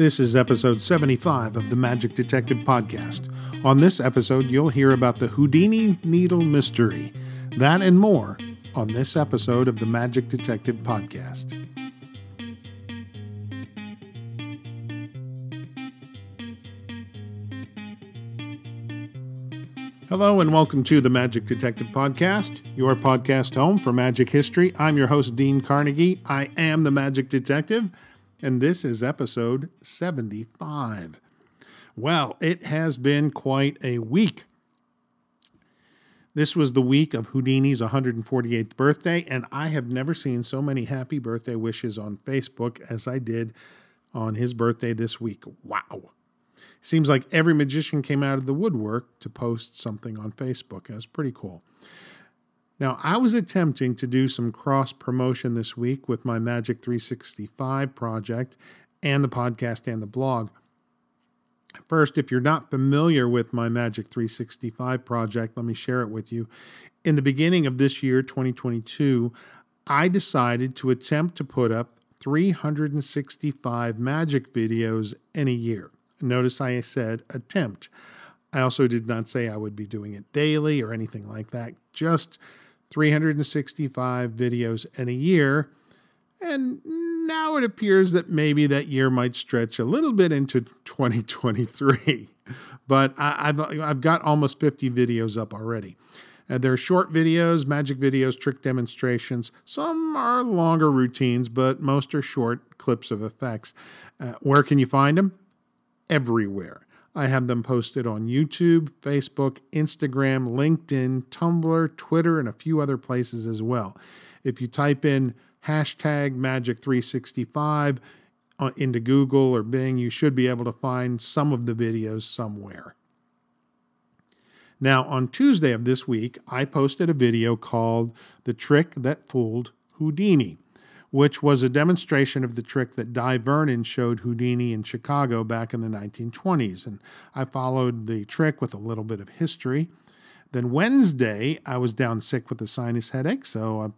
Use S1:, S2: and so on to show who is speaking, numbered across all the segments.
S1: This is episode 75 of the Magic Detective Podcast. On this episode, you'll hear about the Houdini Needle Mystery. That and more on this episode of the Magic Detective Podcast. Hello and welcome to the Magic Detective Podcast, your podcast home for magic history. I'm your host, Dean Carnegie. I am the Magic Detective and this is episode 75. Well, it has been quite a week. This was the week of Houdini's 148th birthday, and I have never seen so many happy birthday wishes on Facebook as I did on his birthday this week. Wow. Seems like every magician came out of the woodwork to post something on Facebook. That's pretty cool. Now, I was attempting to do some cross promotion this week with my Magic 365 project and the podcast and the blog. First, if you're not familiar with my Magic 365 project, let me share it with you. In the beginning of this year, 2022, I decided to attempt to put up 365 magic videos in a year. Notice I said attempt. I also did not say I would be doing it daily or anything like that. Just 365 videos in a year. And now it appears that maybe that year might stretch a little bit into 2023. But I, have I've got almost 50 videos up already. Uh, they're short videos, magic videos, trick demonstrations. Some are longer routines, but most are short clips of effects. Uh, where can you find them? Everywhere. I have them posted on YouTube, Facebook, Instagram, LinkedIn, Tumblr, Twitter, and a few other places as well. If you type in hashtag Magic365 uh, into Google or Bing, you should be able to find some of the videos somewhere. Now, on Tuesday of this week, I posted a video called The Trick That Fooled Houdini which was a demonstration of the trick that Dai Vernon showed Houdini in Chicago back in the 1920s. And I followed the trick with a little bit of history. Then Wednesday, I was down sick with a sinus headache, so I,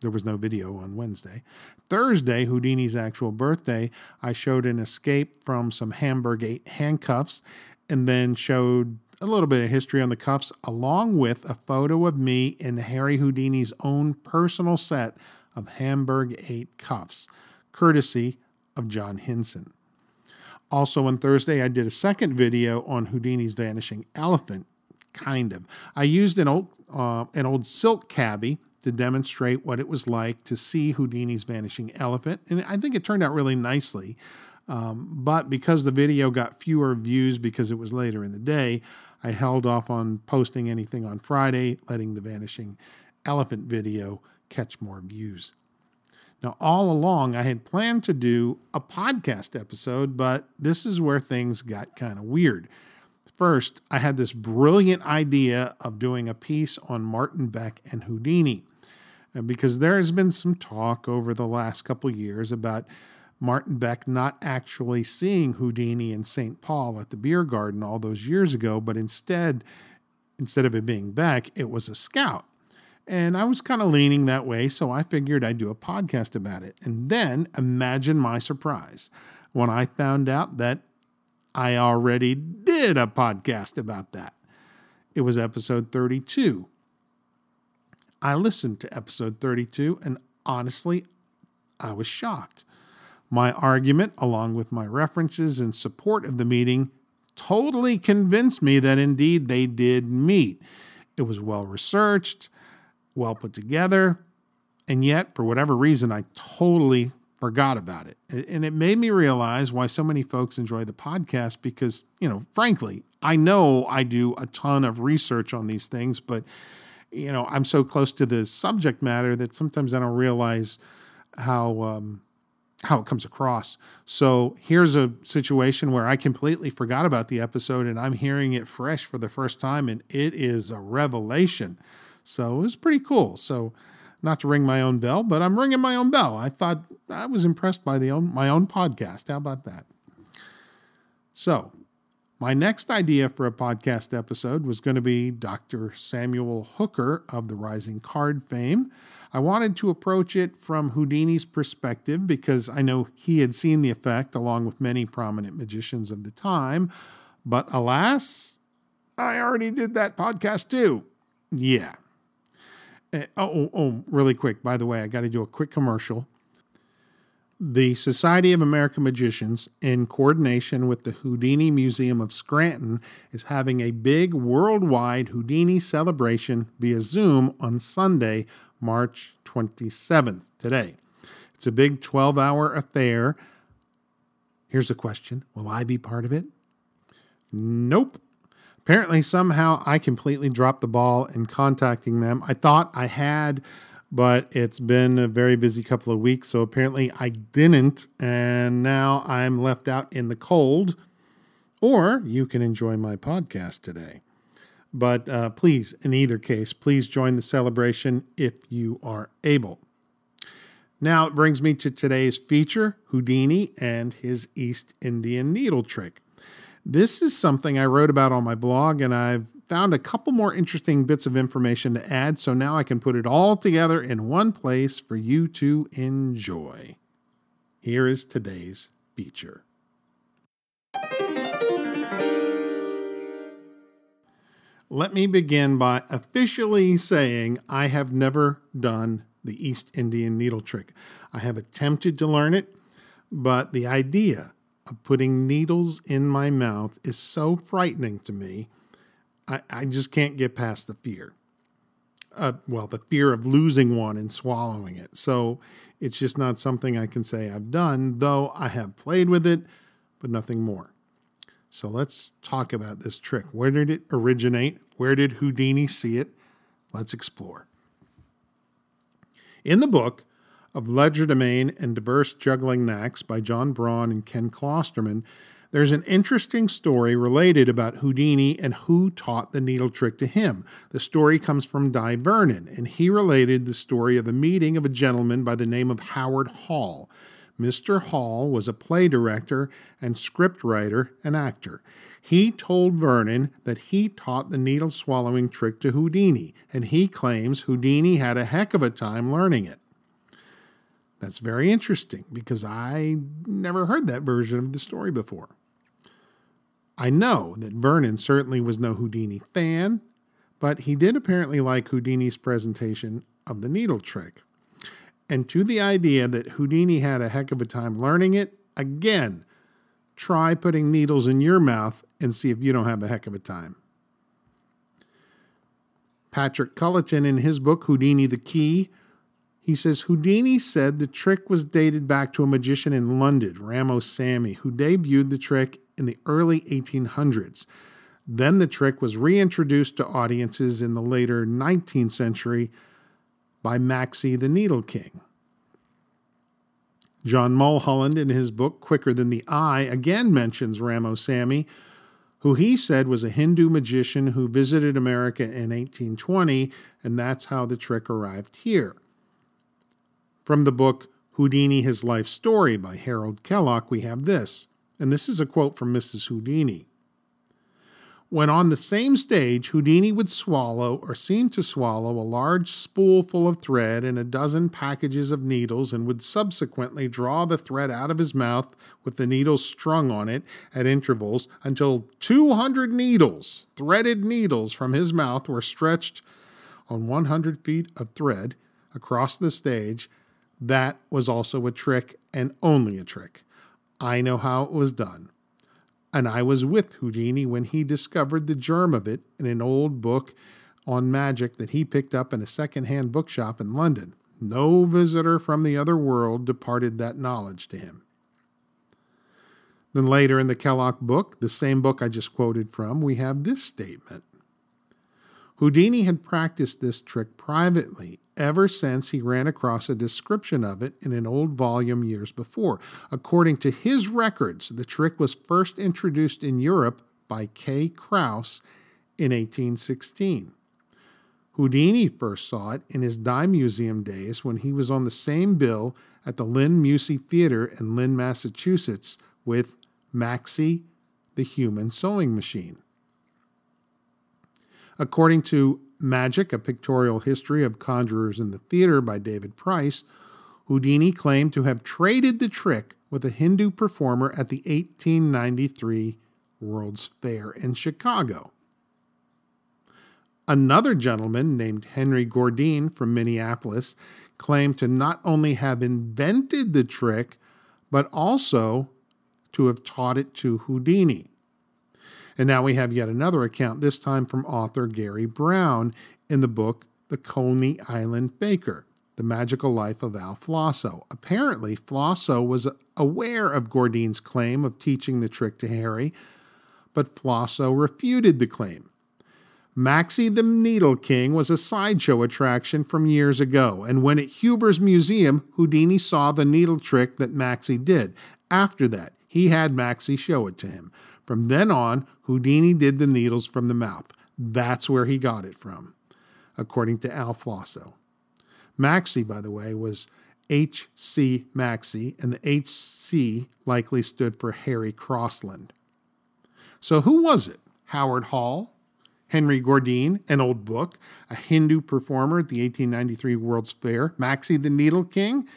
S1: there was no video on Wednesday. Thursday, Houdini's actual birthday, I showed an escape from some Hamburg 8 handcuffs and then showed a little bit of history on the cuffs, along with a photo of me in Harry Houdini's own personal set of Hamburg 8 cuffs, courtesy of John Hinson. Also on Thursday, I did a second video on Houdini's vanishing elephant, kind of. I used an old, uh, an old silk cabbie to demonstrate what it was like to see Houdini's vanishing elephant, and I think it turned out really nicely. Um, but because the video got fewer views because it was later in the day, I held off on posting anything on Friday, letting the vanishing elephant video catch more views. Now, all along, I had planned to do a podcast episode, but this is where things got kind of weird. First, I had this brilliant idea of doing a piece on Martin Beck and Houdini, because there has been some talk over the last couple years about Martin Beck not actually seeing Houdini in St. Paul at the beer garden all those years ago, but instead, instead of it being Beck, it was a scout. And I was kind of leaning that way, so I figured I'd do a podcast about it. And then imagine my surprise when I found out that I already did a podcast about that. It was episode 32. I listened to episode 32, and honestly, I was shocked. My argument, along with my references in support of the meeting, totally convinced me that indeed they did meet. It was well researched well put together. And yet, for whatever reason, I totally forgot about it. And it made me realize why so many folks enjoy the podcast because, you know, frankly, I know I do a ton of research on these things, but, you know, I'm so close to the subject matter that sometimes I don't realize how. Um, how it comes across. So here's a situation where I completely forgot about the episode and I'm hearing it fresh for the first time, and it is a revelation. So it was pretty cool. So, not to ring my own bell, but I'm ringing my own bell. I thought I was impressed by the own, my own podcast. How about that? So, my next idea for a podcast episode was going to be Dr. Samuel Hooker of the Rising Card fame. I wanted to approach it from Houdini's perspective because I know he had seen the effect along with many prominent magicians of the time. But alas, I already did that podcast too. Yeah. Uh, oh, oh, really quick. By the way, I got to do a quick commercial. The Society of American Magicians, in coordination with the Houdini Museum of Scranton, is having a big worldwide Houdini celebration via Zoom on Sunday, March 27th, today. It's a big 12 hour affair. Here's a question Will I be part of it? Nope. Apparently, somehow I completely dropped the ball in contacting them. I thought I had but it's been a very busy couple of weeks. So apparently I didn't, and now I'm left out in the cold. Or you can enjoy my podcast today. But uh, please, in either case, please join the celebration if you are able. Now it brings me to today's feature Houdini and his East Indian needle trick. This is something I wrote about on my blog, and I've found a couple more interesting bits of information to add, so now I can put it all together in one place for you to enjoy. Here is today's feature. Let me begin by officially saying I have never done the East Indian needle trick. I have attempted to learn it, but the idea of putting needles in my mouth is so frightening to me I, I just can't get past the fear. Uh, well, the fear of losing one and swallowing it. So it's just not something I can say I've done, though I have played with it, but nothing more. So let's talk about this trick. Where did it originate? Where did Houdini see it? Let's explore. In the book of Legerdemain and Diverse Juggling Knacks by John Braun and Ken Klosterman, there's an interesting story related about Houdini and who taught the needle trick to him. The story comes from Dai Vernon, and he related the story of a meeting of a gentleman by the name of Howard Hall. Mr. Hall was a play director and script writer and actor. He told Vernon that he taught the needle swallowing trick to Houdini, and he claims Houdini had a heck of a time learning it. That's very interesting because I never heard that version of the story before. I know that Vernon certainly was no Houdini fan, but he did apparently like Houdini's presentation of the needle trick. And to the idea that Houdini had a heck of a time learning it, again, try putting needles in your mouth and see if you don't have a heck of a time. Patrick Culleton, in his book Houdini the Key, he says Houdini said the trick was dated back to a magician in London, Ramo Samee, who debuted the trick in the early 1800s. Then the trick was reintroduced to audiences in the later 19th century by Maxie the Needle King. John Mulholland, in his book Quicker Than the Eye, again mentions Ramo Samee, who he said was a Hindu magician who visited America in 1820, and that's how the trick arrived here. From the book Houdini His Life Story by Harold Kellock, we have this and this is a quote from Mrs. Houdini. When on the same stage, Houdini would swallow or seem to swallow a large spoolful of thread and a dozen packages of needles and would subsequently draw the thread out of his mouth with the needles strung on it at intervals until 200 needles, threaded needles from his mouth, were stretched on 100 feet of thread across the stage. That was also a trick and only a trick. I know how it was done. And I was with Houdini when he discovered the germ of it in an old book on magic that he picked up in a second-hand bookshop in London. No visitor from the other world departed that knowledge to him. Then later in the Kellock book, the same book I just quoted from, we have this statement Houdini had practiced this trick privately ever since he ran across a description of it in an old volume years before. According to his records, the trick was first introduced in Europe by K. Krause in 1816. Houdini first saw it in his dime museum days when he was on the same bill at the Lynn Musée Theater in Lynn, Massachusetts with Maxie, the human sewing machine. According to Magic, A Pictorial History of Conjurers in the Theater by David Price, Houdini claimed to have traded the trick with a Hindu performer at the 1893 World's Fair in Chicago. Another gentleman named Henry Gourdine from Minneapolis claimed to not only have invented the trick, but also to have taught it to Houdini. And now we have yet another account, this time from author Gary Brown in the book The Coney Island Fakir The Magical Life of Al Flosso. Apparently, Flosso was aware of Gourdine's claim of teaching the trick to Harry, but Flosso refuted the claim. Maxie the Needle King was a sideshow attraction from years ago, and when at Huber's Museum, Houdini saw the needle trick that Maxie did. After that, he had Maxie show it to him. From then on, Houdini did the needles from the mouth. That's where he got it from, according to Al Flosso. Maxie, by the way, was H.C. Maxie, and the H.C. likely stood for Harry Crossland. So who was it? Howard Hall? Henry Gourdine, an old book, a Hindu performer at the 1893 World's Fair, Maxie the Needle King?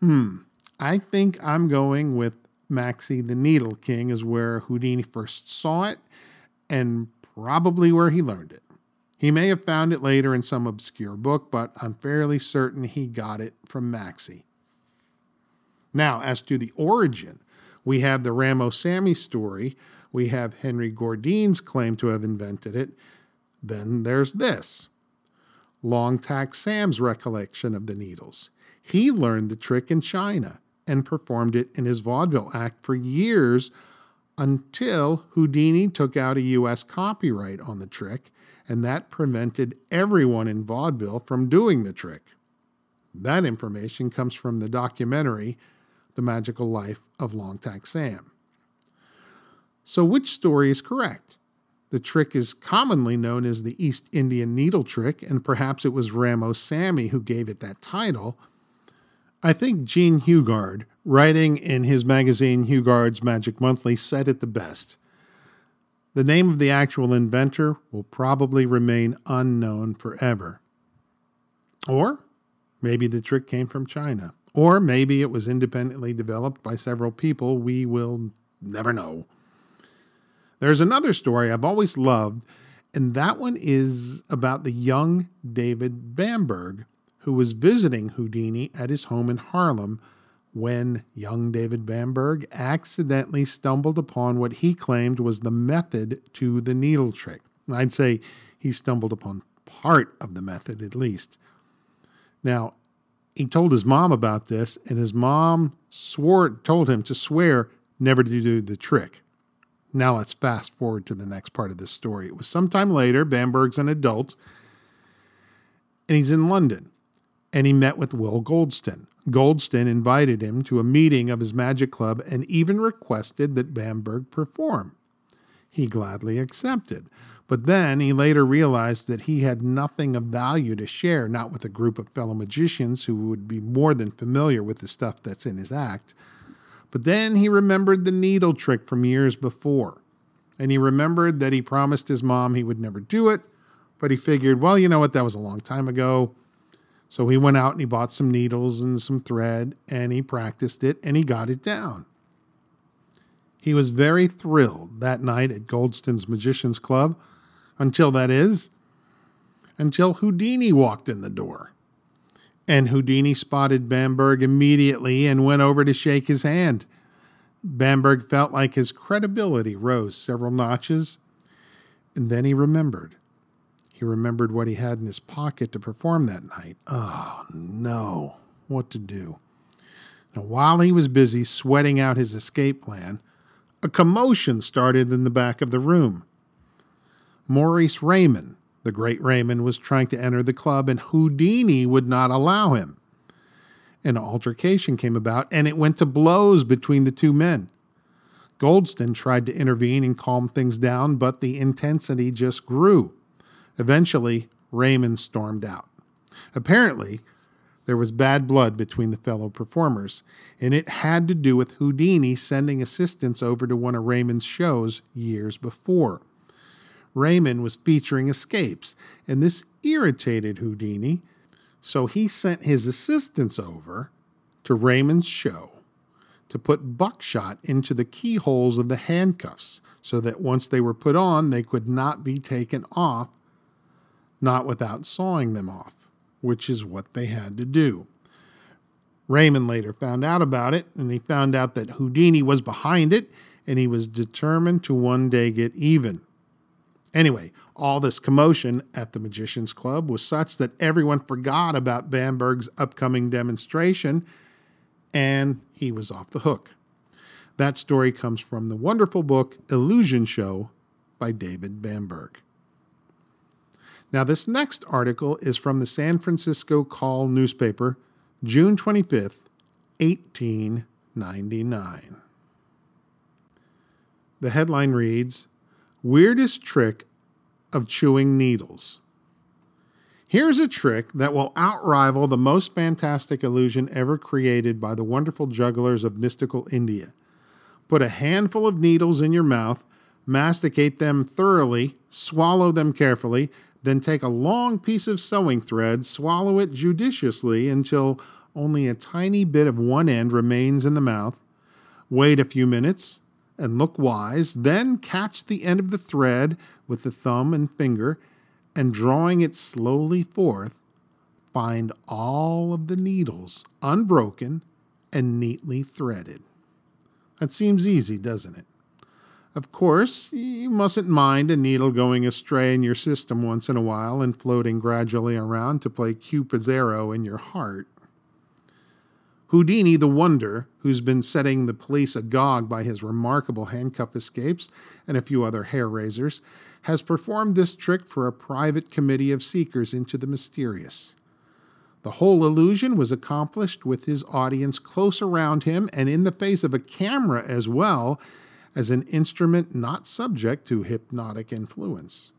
S1: Hmm, I think I'm going with Maxie the Needle King is where Houdini first saw it and probably where he learned it. He may have found it later in some obscure book, but I'm fairly certain he got it from Maxie. Now, as to the origin, we have the Ramo Samee story, we have Henry Gourdine's claim to have invented it. Then there's this Long Tack Sam's recollection of the needles. He learned the trick in China and performed it in his vaudeville act for years until Houdini took out a U.S. copyright on the trick, and that prevented everyone in vaudeville from doing the trick. That information comes from the documentary The Magical Life of Long Tack Sam. So, which story is correct? The trick is commonly known as the East Indian needle trick, and perhaps it was Ramo Samee who gave it that title I think Jean Hugard, writing in his magazine Hugard's Magic Monthly, said it the best. The name of the actual inventor will probably remain unknown forever. Or maybe the trick came from China. Or maybe it was independently developed by several people. We will never know. There's another story I've always loved, and that one is about the young David Bamberg, who was visiting Houdini at his home in Harlem when young David Bamberg accidentally stumbled upon what he claimed was the method to the needle trick. I'd say he stumbled upon part of the method at least. Now, he told his mom about this, and his mom swore told him to swear never to do the trick. Now let's fast forward to the next part of this story. It was sometime later, Bamberg's an adult, and he's in London and he met with Will Goldston. Goldston invited him to a meeting of his magic club and even requested that Bamberg perform. He gladly accepted, but then he later realized that he had nothing of value to share, not with a group of fellow magicians who would be more than familiar with the stuff that's in his act. But then he remembered the needle trick from years before, and he remembered that he promised his mom he would never do it, but he figured, well, you know what, that was a long time ago. So he went out and he bought some needles and some thread and he practiced it and he got it down. He was very thrilled that night at Goldston's Magicians Club, until that is, until Houdini walked in the door. And Houdini spotted Bamberg immediately and went over to shake his hand. Bamberg felt like his credibility rose several notches, and then he remembered. Remembered what he had in his pocket to perform that night. Oh, no. What to do? Now, while he was busy sweating out his escape plan, a commotion started in the back of the room. Maurice Raymond, the great Raymond, was trying to enter the club, and Houdini would not allow him. An altercation came about, and it went to blows between the two men. Goldston tried to intervene and calm things down, but the intensity just grew. Eventually, Raymond stormed out. Apparently, there was bad blood between the fellow performers, and it had to do with Houdini sending assistants over to one of Raymond's shows years before. Raymond was featuring escapes, and this irritated Houdini, so he sent his assistants over to Raymond's show to put buckshot into the keyholes of the handcuffs so that once they were put on, they could not be taken off, not without sawing them off, which is what they had to do. Raymond later found out about it, and he found out that Houdini was behind it, and he was determined to one day get even. Anyway, all this commotion at the Magicians Club was such that everyone forgot about Bamberg's upcoming demonstration, and he was off the hook. That story comes from the wonderful book Illusion Show by David Bamberg. Now, this next article is from the San Francisco Call newspaper June 25th, 1899. The headline reads Weirdest Trick of Chewing Needles. Here's a trick that will outrival the most fantastic illusion ever created by the wonderful jugglers of mystical India. Put a handful of needles in your mouth, masticate them thoroughly, swallow them carefully, then take a long piece of sewing thread, swallow it judiciously until only a tiny bit of one end remains in the mouth. Wait a few minutes and look wise, then catch the end of the thread with the thumb and finger, and drawing it slowly forth, find all of the needles unbroken and neatly threaded. That seems easy, doesn't it? Of course, you mustn't mind a needle going astray in your system once in a while and floating gradually around to play Cupid's arrow in your heart. Houdini, the wonder, who's been setting the police agog by his remarkable handcuff escapes and a few other hair raisers, has performed this trick for a private committee of seekers into the mysterious. The whole illusion was accomplished with his audience close around him and in the face of a camera as well as an instrument not subject to hypnotic influence.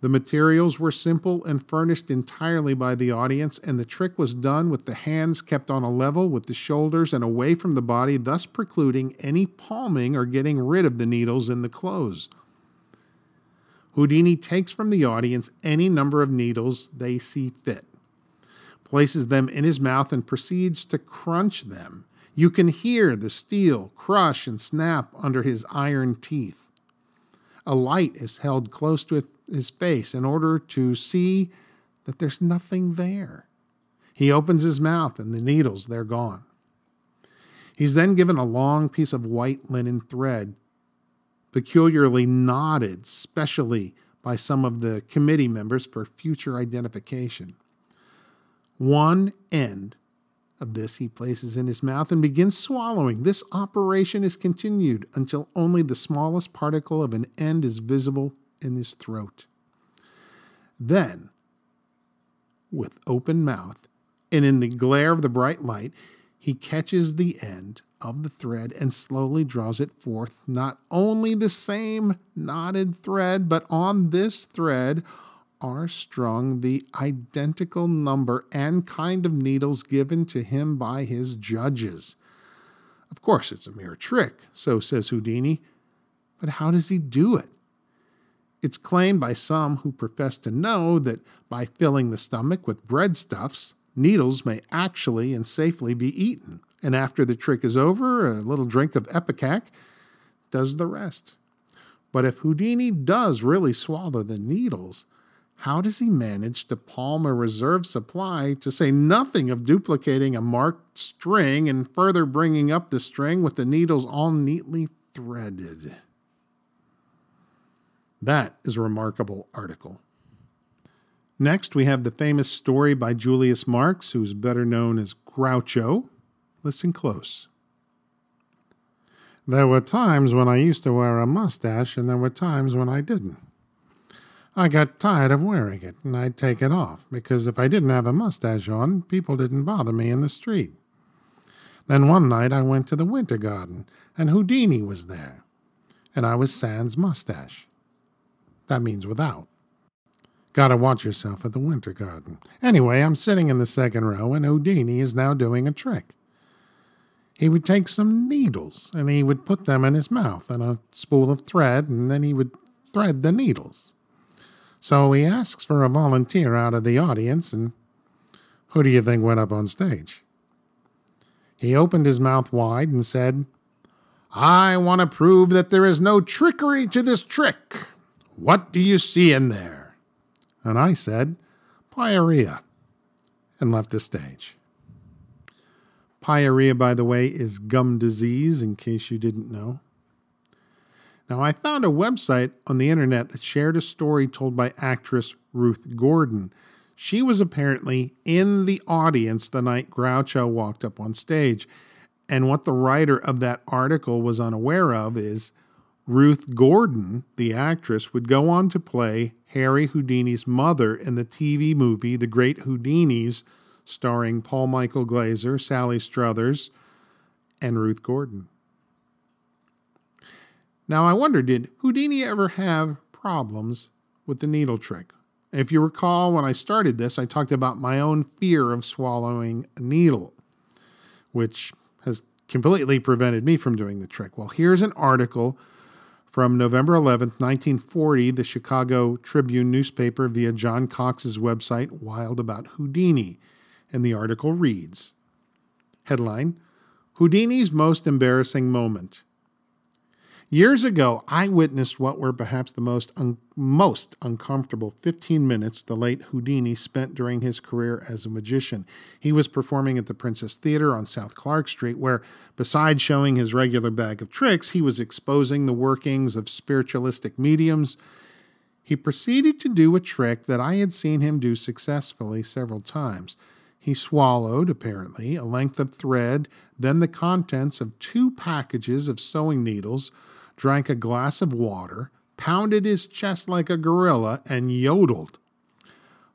S1: The materials were simple and furnished entirely by the audience, and the trick was done with the hands kept on a level with the shoulders and away from the body, thus precluding any palming or getting rid of the needles in the clothes. Houdini takes from the audience any number of needles they see fit, places them in his mouth, and proceeds to crunch them. You can hear the steel crush and snap under his iron teeth. A light is held close to his face in order to see that there's nothing there. He opens his mouth and the needles, they're gone. He's then given a long piece of white linen thread, peculiarly knotted, specially by some of the committee members for future identification. One end of this he places in his mouth and begins swallowing. This operation is continued until only the smallest particle of an end is visible in his throat. Then, with open mouth and in the glare of the bright light, he catches the end of the thread and slowly draws it forth. Not only the same knotted thread, but on this thread are strung the identical number and kind of needles given to him by his judges. Of course, it's a mere trick, so says Houdini, but how does he do it? It's claimed by some who profess to know that by filling the stomach with breadstuffs, needles may actually and safely be eaten. And after the trick is over, a little drink of ipecac does the rest. But if Houdini does really swallow the needles, how does he manage to palm a reserve supply, to say nothing of duplicating a marked string and further bringing up the string with the needles all neatly threaded? That is a remarkable article. Next, we have the famous story by Julius Marx, who's better known as Groucho. Listen close. There were times when I used to wear a mustache, and there were times when I didn't. I got tired of wearing it, and I'd take it off, because if I didn't have a mustache on, people didn't bother me in the street. Then one night I went to the Winter Garden, and Houdini was there, and I was sans mustache. That means without. Gotta watch yourself at the Winter Garden. Anyway, I'm sitting in the second row, and Houdini is now doing a trick. He would take some needles, and he would put them in his mouth and a spool of thread, and then he would thread the needles. So he asks for a volunteer out of the audience, and who do you think went up on stage? He opened his mouth wide and said, I want to prove that there is no trickery to this trick. What do you see in there? And I said, Pyorrhea, and left the stage. Pyorrhea, by the way, is gum disease, in case you didn't know. Now, I found a website on the internet that shared a story told by actress Ruth Gordon. She was apparently in the audience the night Groucho walked up on stage. And what the writer of that article was unaware of is Ruth Gordon, the actress, would go on to play Harry Houdini's mother in the TV movie The Great Houdinis, starring Paul Michael Glaser, Sally Struthers, and Ruth Gordon. Now, I wonder did Houdini ever have problems with the needle trick? If you recall, when I started this, I talked about my own fear of swallowing a needle, which has completely prevented me from doing the trick. Well, here's an article from November 11th, 1940, the Chicago Tribune newspaper via John Cox's website, Wild About Houdini. And the article reads Headline Houdini's Most Embarrassing Moment. Years ago, I witnessed what were perhaps the most un- most uncomfortable 15 minutes the late Houdini spent during his career as a magician. He was performing at the Princess Theater on South Clark Street, where, besides showing his regular bag of tricks, he was exposing the workings of spiritualistic mediums. He proceeded to do a trick that I had seen him do successfully several times. He swallowed, apparently, a length of thread, then the contents of two packages of sewing needles drank a glass of water, pounded his chest like a gorilla, and yodeled.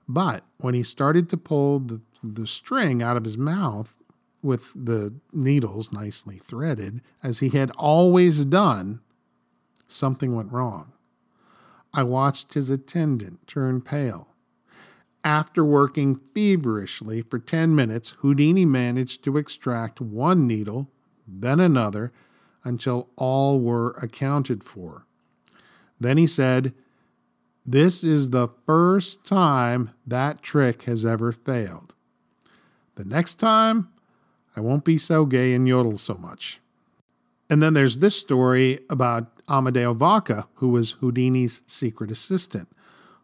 S1: But when he started to pull the, the string out of his mouth with the needles nicely threaded, as he had always done, something went wrong. I watched his attendant turn pale. After working feverishly for 10 minutes, Houdini managed to extract one needle, then another, until all were accounted for. Then he said, This is the first time that trick has ever failed. The next time, I won't be so gay and yodel so much. And then there's this story about Amedeo Vacca, who was Houdini's secret assistant.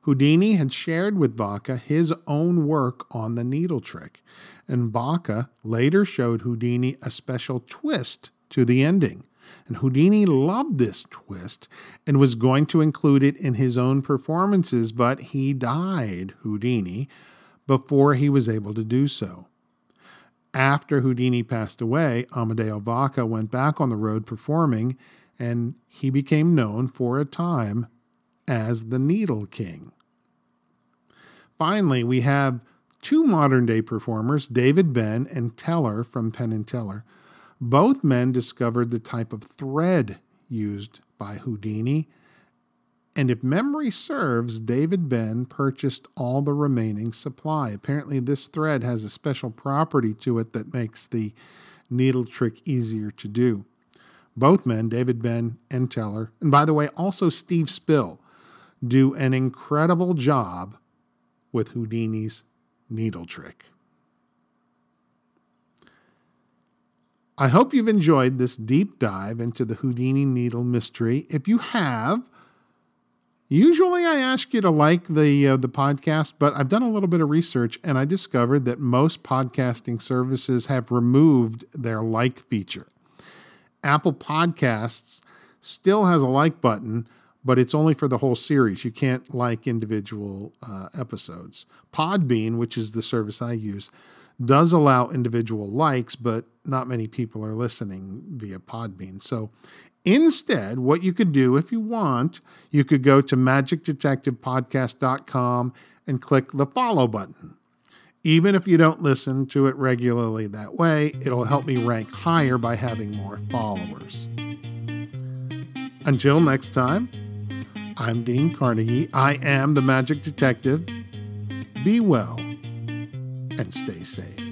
S1: Houdini had shared with Vacca his own work on the needle trick, and Vacca later showed Houdini a special twist to the ending. And Houdini loved this twist and was going to include it in his own performances, but he died, Houdini, before he was able to do so. After Houdini passed away, Amedeo Vacca went back on the road performing, and he became known for a time as the Needle King. Finally, we have two modern day performers, David Ben and Teller from Penn and Teller, both men discovered the type of thread used by Houdini, and if memory serves, David Ben purchased all the remaining supply. Apparently, this thread has a special property to it that makes the needle trick easier to do. Both men, David Ben and Teller, and by the way, also Steve Spill, do an incredible job with Houdini's needle trick. I hope you've enjoyed this deep dive into the Houdini needle mystery. If you have, usually I ask you to like the uh, the podcast, but I've done a little bit of research and I discovered that most podcasting services have removed their like feature. Apple Podcasts still has a like button, but it's only for the whole series. You can't like individual uh, episodes. Podbean, which is the service I use, does allow individual likes, but not many people are listening via Podbean. So instead, what you could do if you want, you could go to magicdetectivepodcast.com and click the follow button. Even if you don't listen to it regularly that way, it'll help me rank higher by having more followers. Until next time, I'm Dean Carnegie. I am the Magic Detective. Be well and stay safe.